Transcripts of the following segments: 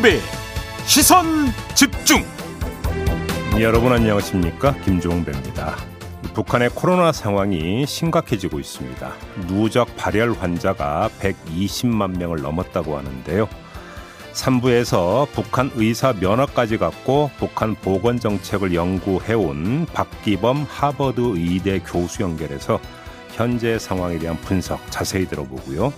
김종배 시선 집중. 여러분 안녕하십니까? 김종배입니다. 북한의 코로나 상황이 심각해지고 있습니다. 누적 발열 환자가 120만 명을 넘었다고 하는데요. 3부에서 북한 의사 면허까지 갖고 북한 보건 정책을 연구해온 박기범 하버드 의대 교수 연결해서 현재 상황에 대한 분석 자세히 들어보고요.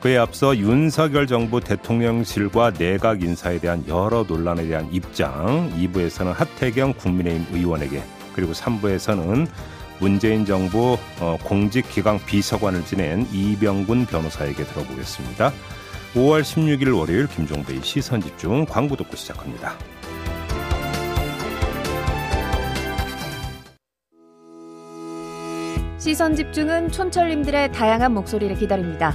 그에 앞서 윤석열 정부 대통령실과 내각 인사에 대한 여러 논란에 대한 입장, 2부에서는 하태경 국민의힘 의원에게 그리고 3부에서는 문재인 정부 어, 공직기강 비서관을 지낸 이병군 변호사에게 들어보겠습니다. 5월 16일 월요일 김종배의 시선집중 광고 듣고 시작합니다. 시선 집중은 촌철님들의 다양한 목소리를 기다립니다.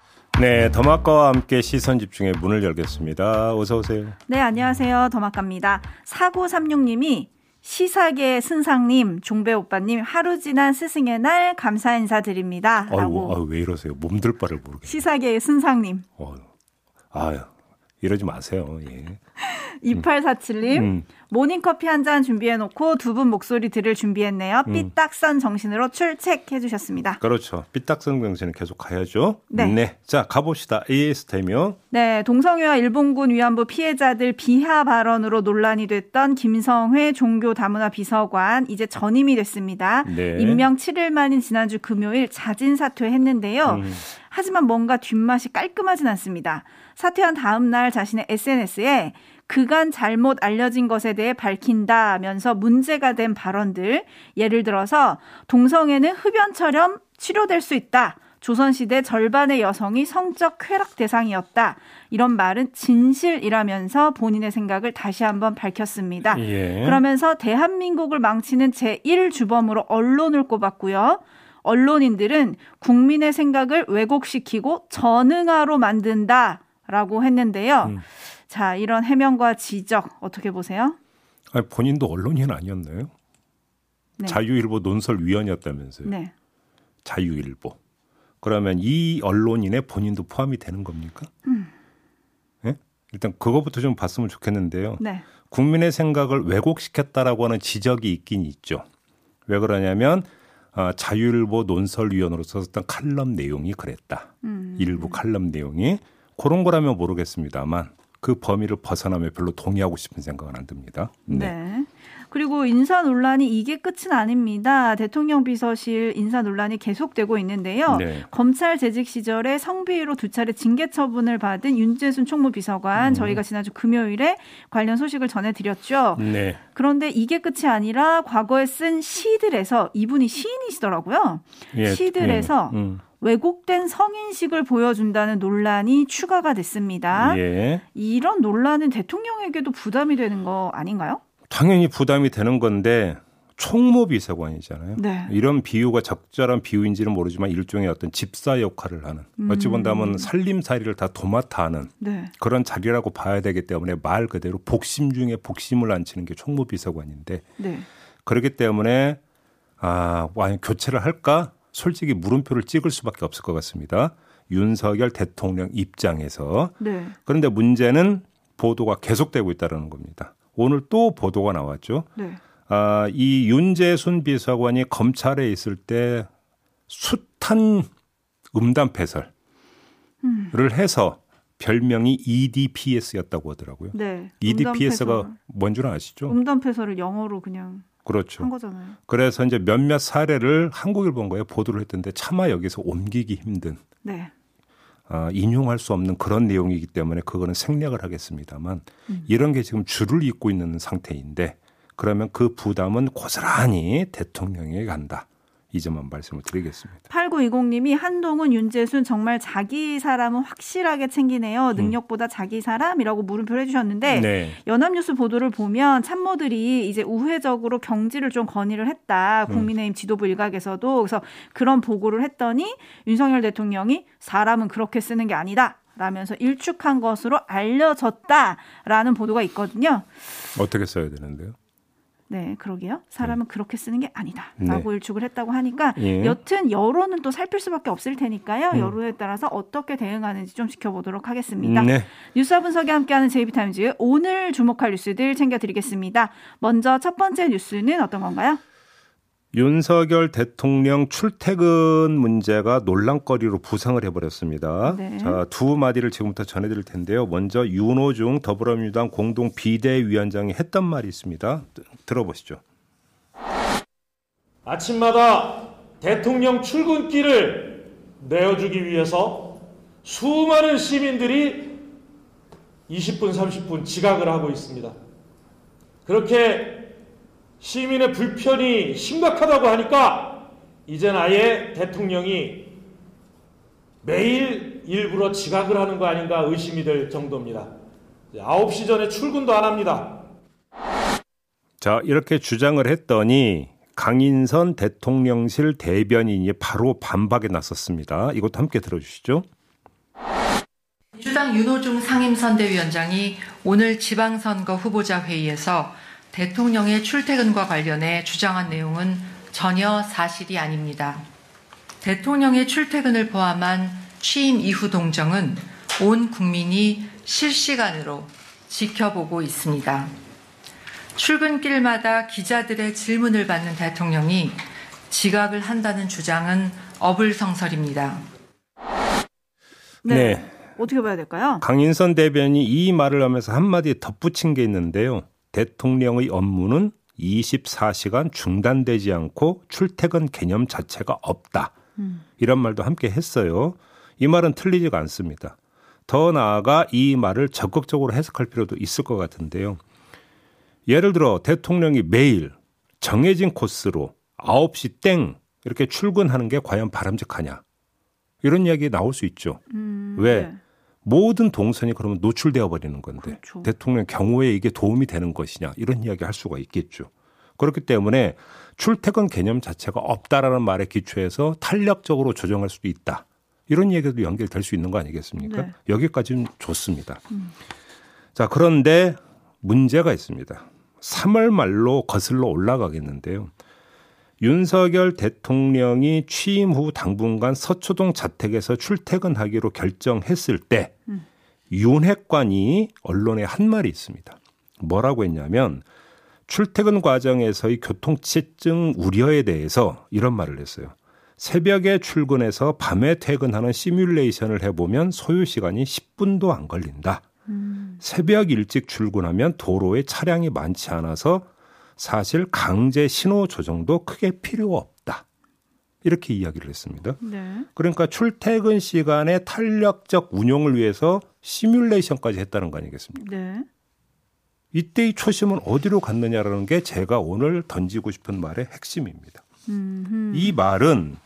네, 더마카와 함께 시선 집중의 문을 열겠습니다. 어서 오세요. 네, 안녕하세요. 더마카입니다. 4936님이 시사계 순상님, 종배 오빠님 하루 지난 스승의 날 감사 인사드립니다. 라고. 아유, 왜 이러세요? 몸들 바를 모르겠 시사계의 순상님. 어, 아유, 이러지 마세요. 예. 2847님, 음. 모닝커피 한 잔 준비해놓고 두 분 목소리 들을 준비했네요. 음. 삐딱선 정신으로 출첵해주셨습니다. 그렇죠. 삐딱선 정신을 계속 가야죠. 네. 네. 자, 가봅시다. AS 대명. 네. 동성애와 일본군 위안부 피해자들 비하 발언으로 논란이 됐던 김성회 종교 다문화 비서관, 이제 전임이 됐습니다. 네. 임명 7일 만인 지난주 금요일 자진 사퇴했는데요. 음. 하지만 뭔가 뒷맛이 깔끔하진 않습니다. 사퇴한 다음 날 자신의 SNS에 그간 잘못 알려진 것에 대해 밝힌다면서 문제가 된 발언들 예를 들어서 동성애는 흡연처럼 치료될 수 있다. 조선시대 절반의 여성이 성적 쾌락 대상이었다. 이런 말은 진실이라면서 본인의 생각을 다시 한번 밝혔습니다. 예. 그러면서 대한민국을 망치는 제1주범으로 언론을 꼽았고요. 언론인들은 국민의 생각을 왜곡시키고 전응화로 만든다 라고 했는데요. 음. 자, 이런 해명과 지적 어떻게 보세요? 아니, 본인도 언론인 아니었나요? 네. 자유일보 논설위원이었다면서요. 네. 자유일보. 그러면 이 언론인의 본인도 포함이 되는 겁니까? 음. 네? 일단 그거부터 좀 봤으면 좋겠는데요. 네. 국민의 생각을 왜곡시켰다라고 하는 지적이 있긴 있죠. 왜 그러냐면 아, 자유일보 논설위원으로서 썼던 칼럼 내용이 그랬다. 음. 일부 칼럼 내용이 그런 거라면 모르겠습니다만 그 범위를 벗어나면 별로 동의하고 싶은 생각은 안 듭니다. 네. 네. 그리고 인사 논란이 이게 끝은 아닙니다. 대통령 비서실 인사 논란이 계속되고 있는데요. 네. 검찰 재직 시절에 성비위로 두 차례 징계 처분을 받은 윤재순 총무비서관 음. 저희가 지난주 금요일에 관련 소식을 전해드렸죠. 네. 그런데 이게 끝이 아니라 과거에 쓴 시들에서 이분이 시인이시더라고요. 예. 시들에서 음. 음. 왜곡된 성인식을 보여준다는 논란이 추가가 됐습니다. 예. 이런 논란은 대통령에게도 부담이 되는 거 아닌가요? 당연히 부담이 되는 건데 총무비서관이잖아요. 네. 이런 비유가 적절한 비유인지는 모르지만 일종의 어떤 집사 역할을 하는 음. 어찌 본다면 살림살이를 다 도맡아 하는 네. 그런 자리라고 봐야 되기 때문에 말 그대로 복심 중에 복심을 안치는 게 총무비서관인데 네. 그렇기 때문에 아, 와연 교체를 할까? 솔직히 물음표를 찍을 수밖에 없을 것 같습니다. 윤석열 대통령 입장에서. 네. 그런데 문제는 보도가 계속되고 있다는 겁니다. 오늘 또 보도가 나왔죠. 네. 아, 이 윤재순 비서관이 검찰에 있을 때 숱한 음담 패설을 음. 해서 별명이 EDPS였다고 하더라고요. 네. EDPS가 뭔 줄 아시죠? 음담 패설을 영어로 그냥 그렇죠. 한 거잖아요. 그래서 이제 몇몇 사례를 한국일보인가에 보도를 했던데 차마 여기서 옮기기 힘든. 네. 아, 인용할 수 없는 그런 내용이기 때문에 그거는 생략을 하겠습니다만 음. 이런 게 지금 줄을 잇고 있는 상태인데 그러면 그 부담은 고스란히 대통령에게 간다. 이 점만 말씀을 드리겠습니다. 8920님이 한동훈, 윤재순 정말 자기 사람은 확실하게 챙기네요. 음. 능력보다 자기 사람이라고 물음표를 해주셨는데 네. 연합뉴스 보도를 보면 참모들이 이제 우회적으로 경지를 좀 건의를 했다. 음. 국민의힘 지도부 일각에서도 그래서 그런 보고를 했더니 윤석열 대통령이 사람은 그렇게 쓰는 게 아니다. 라면서 일축한 것으로 알려졌다라는 보도가 있거든요. 어떻게 써야 되는데요? 네, 그러게요. 사람은 네. 그렇게 쓰는 게 아니다라고 네. 일축을 했다고 하니까 예. 여튼 여론은 또 살필 수밖에 없을 테니까요. 음. 여론에 따라서 어떻게 대응하는지 좀 지켜보도록 하겠습니다. 네. 뉴스와 분석이 함께하는 제이비타임즈 오늘 주목할 뉴스들 챙겨드리겠습니다. 먼저 첫 번째 뉴스는 어떤 건가요? 윤석열 대통령 출퇴근 문제가 논란거리로 부상을 해버렸습니다. 네. 자, 두 마디를 지금부터 전해드릴 텐데요. 먼저 윤호중 더불어민주당 공동 비대위원장이 했던 말이 있습니다. 들어보시죠. 아침마다 대통령 출근길을 내어주기 위해서 수많은 시민들이 20분, 30분 지각을 하고 있습니다. 그렇게 시민의 불편이 심각하다고 하니까 이젠 아예 대통령이 매일 일부러 지각을 하는 거 아닌가 의심이 될 정도입니다. 9시 전에 출근도 안 합니다. 자, 이렇게 주장을 했더니 강인선 대통령실 대변인이 바로 반박에 나섰습니다. 이것도 함께 들어주시죠. 민주당 윤호중 상임선대위원장이 오늘 지방선거 후보자 회의에서 대통령의 출퇴근과 관련해 주장한 내용은 전혀 사실이 아닙니다. 대통령의 출퇴근을 포함한 취임 이후 동정은 온 국민이 실시간으로 지켜보고 있습니다. 출근길마다 기자들의 질문을 받는 대통령이 지각을 한다는 주장은 어불성설입니다. 네. 네. 어떻게 봐야 될까요? 강인선 대변이 이 말을 하면서 한마디 덧붙인 게 있는데요. 대통령의 업무는 24시간 중단되지 않고 출퇴근 개념 자체가 없다. 음. 이런 말도 함께 했어요. 이 말은 틀리지가 않습니다. 더 나아가 이 말을 적극적으로 해석할 필요도 있을 것 같은데요. 예를 들어 대통령이 매일 정해진 코스로 9시 땡 이렇게 출근하는 게 과연 바람직하냐. 이런 이야기 나올 수 있죠. 음, 왜? 네. 모든 동선이 그러면 노출되어 버리는 건데 그렇죠. 대통령 경우에 이게 도움이 되는 것이냐 이런 이야기 할 수가 있겠죠. 그렇기 때문에 출퇴근 개념 자체가 없다라는 말에 기초해서 탄력적으로 조정할 수도 있다. 이런 얘기도 연결될 수 있는 거 아니겠습니까? 네. 여기까지는 좋습니다. 음. 자, 그런데 문제가 있습니다. 3월 말로 거슬러 올라가겠는데요. 윤석열 대통령이 취임 후 당분간 서초동 자택에서 출퇴근하기로 결정했을 때 음. 윤핵관이 언론에 한 말이 있습니다. 뭐라고 했냐면 출퇴근 과정에서의 교통체증 우려에 대해서 이런 말을 했어요. 새벽에 출근해서 밤에 퇴근하는 시뮬레이션을 해보면 소요 시간이 10분도 안 걸린다. 음. 새벽 일찍 출근하면 도로에 차량이 많지 않아서 사실 강제 신호 조정도 크게 필요 없다. 이렇게 이야기를 했습니다. 네. 그러니까 출퇴근 시간의 탄력적 운용을 위해서 시뮬레이션까지 했다는 거 아니겠습니까? 네. 이때의 초심은 어디로 갔느냐라는 게 제가 오늘 던지고 싶은 말의 핵심입니다. 음흠. 이 말은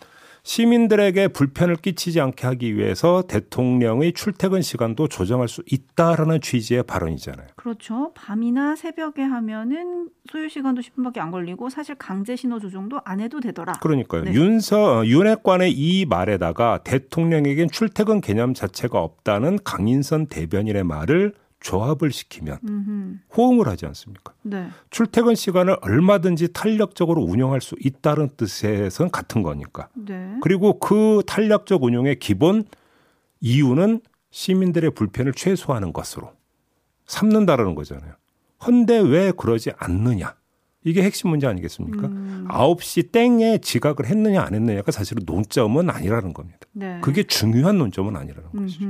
시민들에게 불편을 끼치지 않게 하기 위해서 대통령의 출퇴근 시간도 조정할 수 있다라는 취지의 발언이잖아요. 그렇죠. 밤이나 새벽에 하면은 소요 시간도 10분밖에 안 걸리고 사실 강제 신호 조정도 안 해도 되더라. 그러니까요. 네. 윤서 어, 윤핵관의 이 말에다가 대통령에겐 출퇴근 개념 자체가 없다는 강인선 대변인의 말을 조합을 시키면 음흠. 호응을 하지 않습니까? 네. 출퇴근 시간을 얼마든지 탄력적으로 운영할 수 있다는 뜻에선 같은 거니까. 네. 그리고 그 탄력적 운용의 기본 이유는 시민들의 불편을 최소화하는 것으로 삼는다라는 거잖아요. 헌데 왜 그러지 않느냐? 이게 핵심 문제 아니겠습니까? 음. 9시 땡에 지각을 했느냐 안 했느냐가 사실은 논점은 아니라는 겁니다. 네. 그게 중요한 논점은 아니라는 음흠. 것이죠.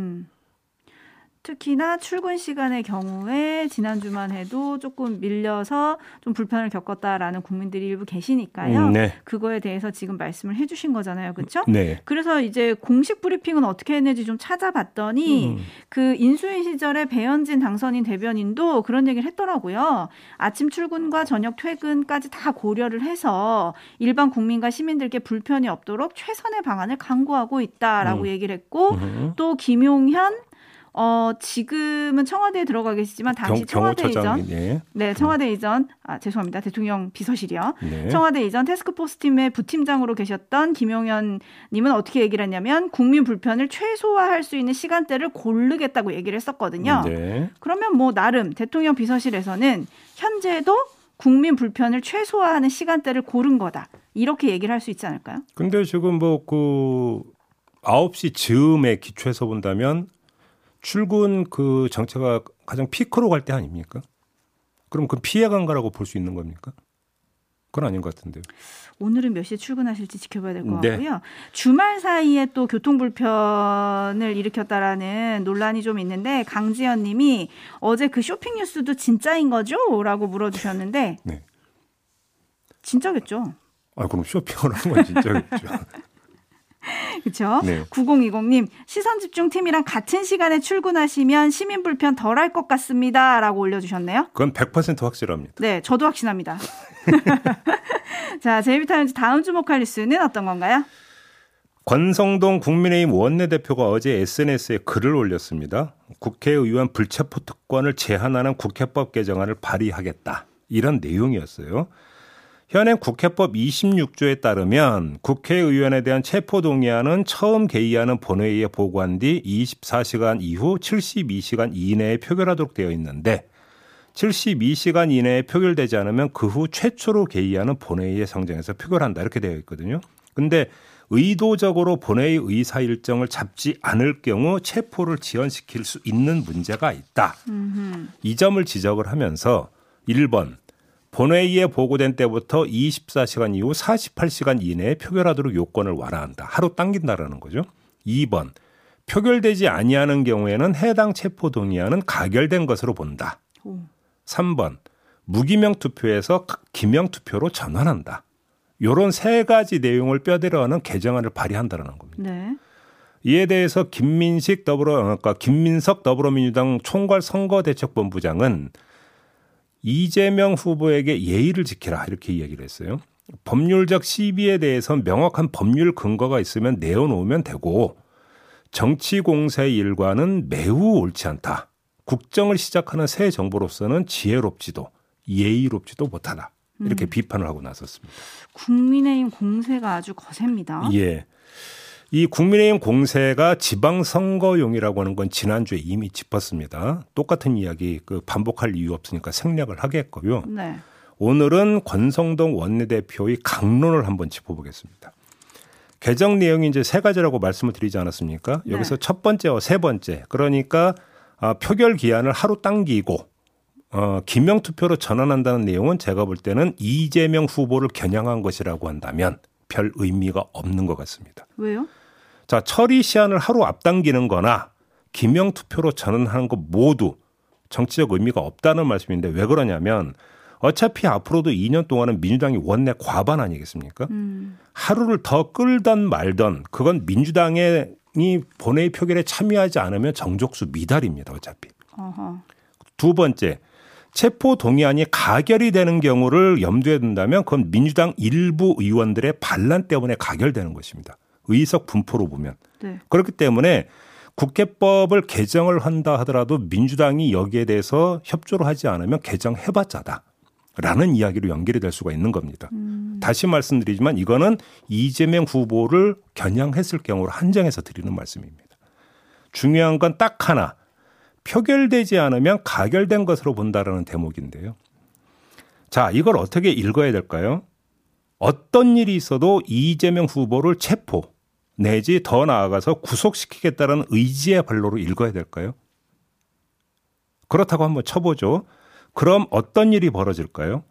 특히나 출근 시간의 경우에 지난주만 해도 조금 밀려서 좀 불편을 겪었다라는 국민들이 일부 계시니까요. 음, 네. 그거에 대해서 지금 말씀을 해주신 거잖아요, 그렇죠? 네. 그래서 이제 공식 브리핑은 어떻게 했는지 좀 찾아봤더니 음. 그 인수인 시절에 배현진 당선인 대변인도 그런 얘기를 했더라고요. 아침 출근과 저녁 퇴근까지 다 고려를 해서 일반 국민과 시민들께 불편이 없도록 최선의 방안을 강구하고 있다라고 음. 얘기를 했고 음. 또 김용현 어, 지금은 청와대에 들어가 계시지만 당시 경, 청와대 이전 예. 네, 청와대 이전 아, 죄송합니다. 대통령 비서실이요. 네. 청와대 이전 테스크포스 팀의 부팀장으로 계셨던 김용현 님은 어떻게 얘기를 했냐면 국민 불편을 최소화할 수 있는 시간대를 고르겠다고 얘기를 했었거든요. 네. 그러면 뭐 나름 대통령 비서실에서는 현재도 국민 불편을 최소화하는 시간대를 고른 거다. 이렇게 얘기를 할 수 있지 않을까요? 근데 지금 뭐그 9시 즈음에 기초해서 본다면 출근 그 정체가 가장 피크로 갈 때 아닙니까? 그럼 그 피해간 거라고 볼 수 있는 겁니까? 그건 아닌 것 같은데요. 오늘은 몇 시에 출근하실지 지켜봐야 될것 네. 같고요. 주말 사이에 또 교통 불편을 일으켰다라는 논란이 좀 있는데 강지연 님이 어제 그 쇼핑 뉴스도 진짜인 거죠? 라고 물어주셨는데 네. 진짜겠죠. 아, 그럼 쇼핑을 한건 진짜겠죠. 그렇죠? 네. 9020님 시선 집중 팀이랑 같은 시간에 출근하시면 시민 불편 덜 할 것 같습니다라고 올려주셨네요. 그건 100% 확실합니다. 네, 저도 확신합니다. 자, 제이비타임즈 다음 주목할 뉴스는 어떤 건가요? 권성동 국민의힘 원내대표가 어제 SNS에 글을 올렸습니다. 국회의원 불체포 특권을 제한하는 국회법 개정안을 발의하겠다. 이런 내용이었어요. 현행 국회법 26조에 따르면 국회의원에 대한 체포동의안은 처음 개의하는 본회의에 보고한 뒤 24시간 이후 72시간 이내에 표결하도록 되어 있는데 72시간 이내에 표결되지 않으면 그 후 최초로 개의하는 본회의에 상정해서 표결한다 이렇게 되어 있거든요. 근데 의도적으로 본회의 의사 일정을 잡지 않을 경우 체포를 지연시킬 수 있는 문제가 있다. 음흠. 이 점을 지적을 하면서 1번 본회의에 보고된 때부터 24시간 이후 48시간 이내에 표결하도록 요건을 완화한다. 하루 당긴다라는 거죠. 2번 표결되지 아니하는 경우에는 해당 체포 동의안은 가결된 것으로 본다. 오. 3번 무기명 투표에서 기명 투표로 전환한다. 요런 세 가지 내용을 뼈대로 하는 개정안을 발의한다는 겁니다. 네. 이에 대해서 김민식 더불어 그러니까 김민석 더불어민주당 총괄 선거대책본부장은 이재명 후보에게 예의를 지키라 이렇게 이야기를 했어요. 법률적 시비에 대해서 명확한 법률 근거가 있으면 내어놓으면 되고 정치 공세 일과는 매우 옳지 않다. 국정을 시작하는 새 정부로서는 지혜롭지도 예의롭지도 못하다. 이렇게 음. 비판을 하고 나섰습니다. 국민의힘 공세가 아주 거셉니다. 예. 이 국민의힘 공세가 지방선거용이라고 하는 건 지난주에 이미 짚었습니다. 똑같은 이야기 그 반복할 이유 없으니까 생략을 하겠고요. 네. 오늘은 권성동 원내대표의 강론을 한번 짚어보겠습니다. 개정 내용이 이제 세 가지라고 말씀을 드리지 않았습니까? 네. 여기서 첫 번째와 세 번째. 그러니까 아, 표결 기한을 하루 당기고 어, 기명 투표로 전환한다는 내용은 제가 볼 때는 이재명 후보를 겨냥한 것이라고 한다면 별 의미가 없는 것 같습니다. 왜요? 자, 처리 시한을 하루 앞당기는 거나 기명 투표로 전환하는 것 모두 정치적 의미가 없다는 말씀인데 왜 그러냐면 어차피 앞으로도 2년 동안은 민주당이 원내 과반 아니겠습니까? 음. 하루를 더 끌던 말던 그건 민주당이 본회의 표결에 참여하지 않으면 정족수 미달입니다. 어차피. 어허. 두 번째, 체포 동의안이 가결이 되는 경우를 염두에 둔다면 그건 민주당 일부 의원들의 반란 때문에 가결되는 것입니다. 의석 분포로 보면. 네. 그렇기 때문에 국회법을 개정을 한다 하더라도 민주당이 여기에 대해서 협조를 하지 않으면 개정해봤자다. 라는 이야기로 연결이 될 수가 있는 겁니다. 음. 다시 말씀드리지만 이거는 이재명 후보를 겨냥했을 경우로 한정해서 드리는 말씀입니다. 중요한 건 딱 하나. 표결되지 않으면 가결된 것으로 본다라는 대목인데요. 자, 이걸 어떻게 읽어야 될까요? 어떤 일이 있어도 이재명 후보를 체포 내지 더 나아가서 구속시키겠다는 의지의 발로로 읽어야 될까요? 그렇다고 한번 쳐보죠. 그럼 어떤 일이 벌어질까요?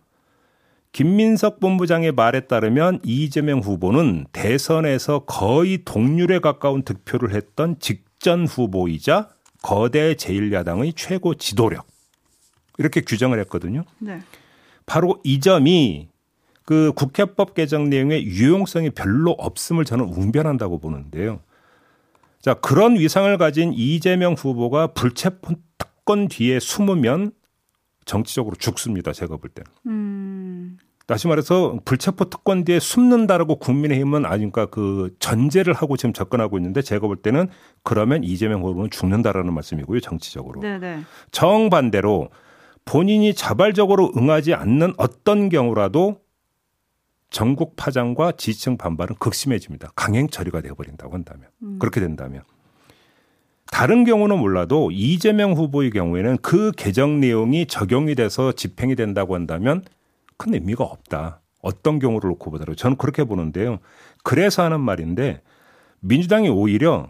김민석 본부장의 말에 따르면 이재명 후보는 대선에서 거의 동률에 가까운 득표를 했던 직전 후보이자 거대 제1야당의 최고 지도력 이렇게 규정을 했거든요. 네. 바로 이 점이 그 국회법 개정 내용의 유용성이 별로 없음을 저는 웅변한다고 보는데요. 자, 그런 위상을 가진 이재명 후보가 불체포 특권 뒤에 숨으면 정치적으로 죽습니다. 제가 볼 때는. 음. 다시 말해서 불체포 특권 뒤에 숨는다라고 국민의힘은 아니까 그 전제를 하고 지금 접근하고 있는데 제가 볼 때는 그러면 이재명 후보는 죽는다라는 말씀이고요. 정치적으로. 네네. 정반대로 본인이 자발적으로 응하지 않는 어떤 경우라도 전국 파장과 지층 반발은 극심해집니다. 강행 처리가 되어버린다고 한다면. 음. 그렇게 된다면. 다른 경우는 몰라도 이재명 후보의 경우에는 그 개정 내용이 적용이 돼서 집행이 된다고 한다면 큰 의미가 없다. 어떤 경우를 놓고 보더라도 저는 그렇게 보는데요. 그래서 하는 말인데 민주당이 오히려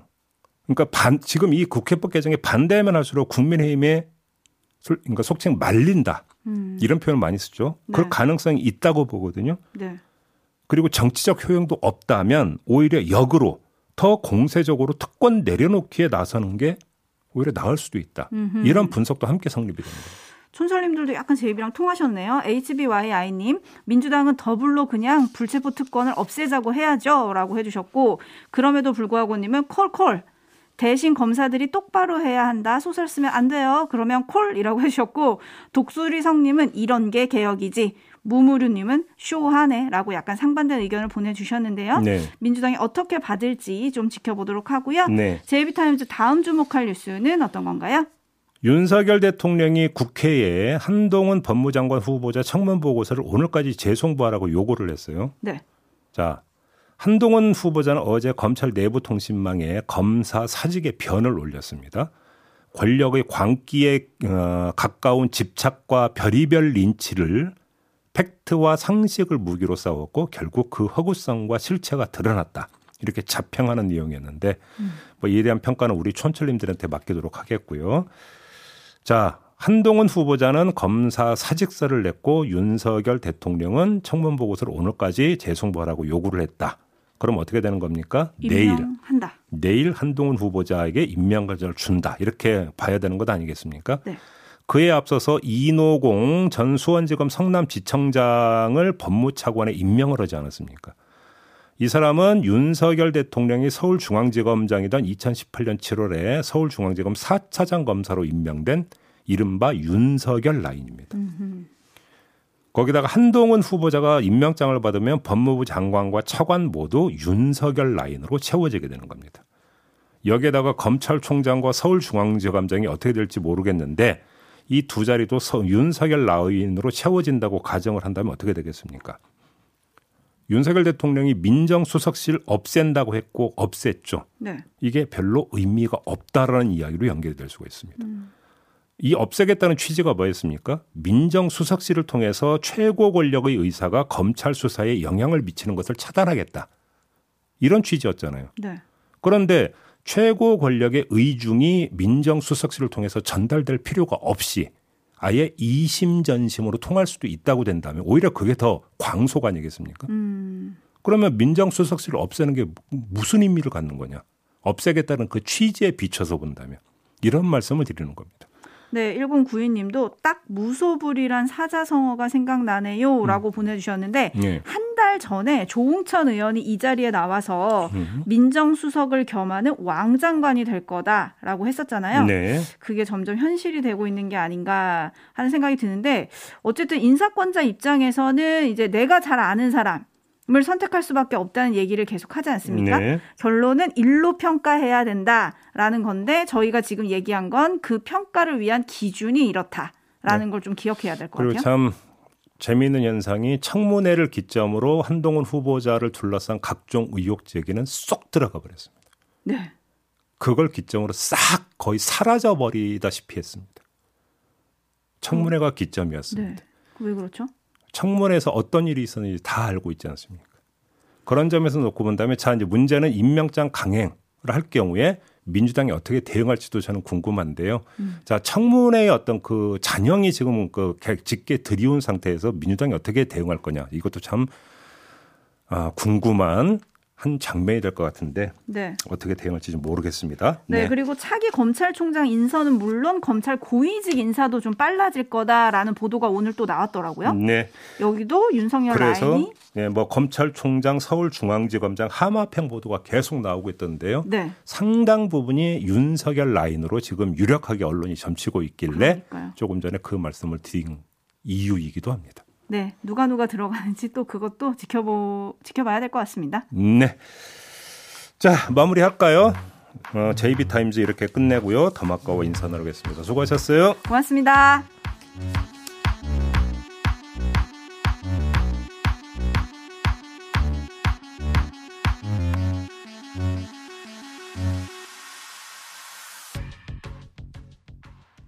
그러니까 반, 지금 이 국회법 개정에 반대하면 할수록 국민의힘에 그러니까 속칭 말린다. 음. 이런 표현을 많이 쓰죠. 네. 그럴 가능성이 있다고 보거든요. 네. 그리고 정치적 효용도 없다면 오히려 역으로 더 공세적으로 특권 내려놓기에 나서는 게 오히려 나을 수도 있다. 음흠. 이런 분석도 함께 성립이 됩니다. 촌철님들도 약간 제 입이랑 통하셨네요. HBYI님, 민주당은 더블로 그냥 불체포 특권을 없애자고 해야죠. 라고 해주셨고, 그럼에도 불구하고님은 콜콜. 대신 검사들이 똑바로 해야 한다. 소설 쓰면 안 돼요. 그러면 콜이라고 해주셨고, 독수리 성님은 이런 게 개혁이지. 무무류님은 쇼하네라고 약간 상반된 의견을 보내주셨는데요. 네. 민주당이 어떻게 받을지 좀 지켜보도록 하고요. 네. JB TIMES 다음 주목할 뉴스는 어떤 건가요? 윤석열 대통령이 국회에 한동훈 법무장관 후보자 청문 보고서를 오늘까지 재송부하라고 요구를 했어요. 네. 자, 한동훈 후보자는 어제 검찰 내부 통신망에 검사 사직의 변을 올렸습니다. 권력의 광기에 어, 가까운 집착과 별의별 린치를 팩트와 상식을 무기로 싸웠고 결국 그 허구성과 실체가 드러났다. 이렇게 자평하는 내용이었는데 음. 뭐 이에 대한 평가는 우리 촌철님들한테 맡기도록 하겠고요. 자, 한동훈 후보자는 검사 사직서를 냈고 윤석열 대통령은 청문 보고서를 오늘까지 재송부하라고 요구를 했다. 그럼 어떻게 되는 겁니까? 내일 한다. 내일 한동훈 후보자에게 임명관절을 준다. 이렇게 봐야 되는 것 아니겠습니까? 네. 그에 앞서서 이노공 전 수원지검 성남지청장을 법무차관에 임명을 하지 않았습니까? 이 사람은 윤석열 대통령이 서울중앙지검장이던 2018년 7월에 서울중앙지검 4차장 검사로 임명된 이른바 윤석열 라인입니다. 거기다가 한동훈 후보자가 임명장을 받으면 법무부 장관과 차관 모두 윤석열 라인으로 채워지게 되는 겁니다. 여기에다가 검찰총장과 서울중앙지검장이 어떻게 될지 모르겠는데 이 두 자리도 윤석열 라인으로 채워진다고 가정을 한다면 어떻게 되겠습니까? 윤석열 대통령이 민정수석실 없앤다고 했고 없앴죠. 네. 이게 별로 의미가 없다라는 이야기로 연결될 수가 있습니다. 음. 이 없애겠다는 취지가 뭐였습니까? 민정수석실을 통해서 최고 권력의 의사가 검찰 수사에 영향을 미치는 것을 차단하겠다. 이런 취지였잖아요. 네. 그런데 최고 권력의 의중이 민정수석실을 통해서 전달될 필요가 없이 아예 이심전심으로 통할 수도 있다고 된다면 오히려 그게 더 광속 아니겠습니까? 음. 그러면 민정수석실을 없애는 게 무슨 의미를 갖는 거냐? 없애겠다는 그 취지에 비춰서 본다면 이런 말씀을 드리는 겁니다. 네, 1092님도 딱 무소불이란 사자성어가 생각나네요. 라고 음. 보내주셨는데, 네. 한 달 전에 조홍천 의원이 이 자리에 나와서 음. 민정수석을 겸하는 왕장관이 될 거다라고 했었잖아요. 네. 그게 점점 현실이 되고 있는 게 아닌가 하는 생각이 드는데, 어쨌든 인사권자 입장에서는 이제 내가 잘 아는 사람, 을 선택할 수밖에 없다는 얘기를 계속 하지 않습니까? 네. 결론은 일로 평가해야 된다라는 건데 저희가 지금 얘기한 건 그 평가를 위한 기준이 이렇다라는 네. 걸좀 기억해야 될 것 같아요. 그리고 참 재미있는 현상이 청문회를 기점으로 한동훈 후보자를 둘러싼 각종 의혹 제기는 쏙 들어가 버렸습니다. 네. 그걸 기점으로 싹 거의 사라져 버리다시피 했습니다. 청문회가 음. 기점이었습니다. 네. 왜 그렇죠? 청문회에서 어떤 일이 있었는지 다 알고 있지 않습니까? 그런 점에서 놓고 본다면 자 이제 문제는 임명장 강행을 할 경우에 민주당이 어떻게 대응할지도 저는 궁금한데요. 음. 자 청문회의 어떤 그 잔영이 지금 그 짙게 들이운 상태에서 민주당이 어떻게 대응할 거냐 이것도 참 아, 궁금한 한 장면이 될 것 같은데 네. 어떻게 대응할지 좀 모르겠습니다. 네, 네, 그리고 차기 검찰총장 인선은 물론 검찰 고위직 인사도 좀 빨라질 거다라는 보도가 오늘 또 나왔더라고요. 네. 여기도 윤석열 그래서 라인이 네, 뭐 검찰총장, 서울중앙지검장 하마평 보도가 계속 나오고 있던데요. 네. 상당 부분이 윤석열 라인으로 지금 유력하게 언론이 점치고 있길래 그러니까요. 조금 전에 그 말씀을 드린 이유이기도 합니다. 네, 누가 누가 들어가는지 또 그것도 지켜보 지켜봐야 될 것 같습니다. 네. 자, 마무리할까요? 어, JB 타임즈 이렇게 끝내고요. 더마카와 인사 나누겠습니다. 수고하셨어요. 고맙습니다.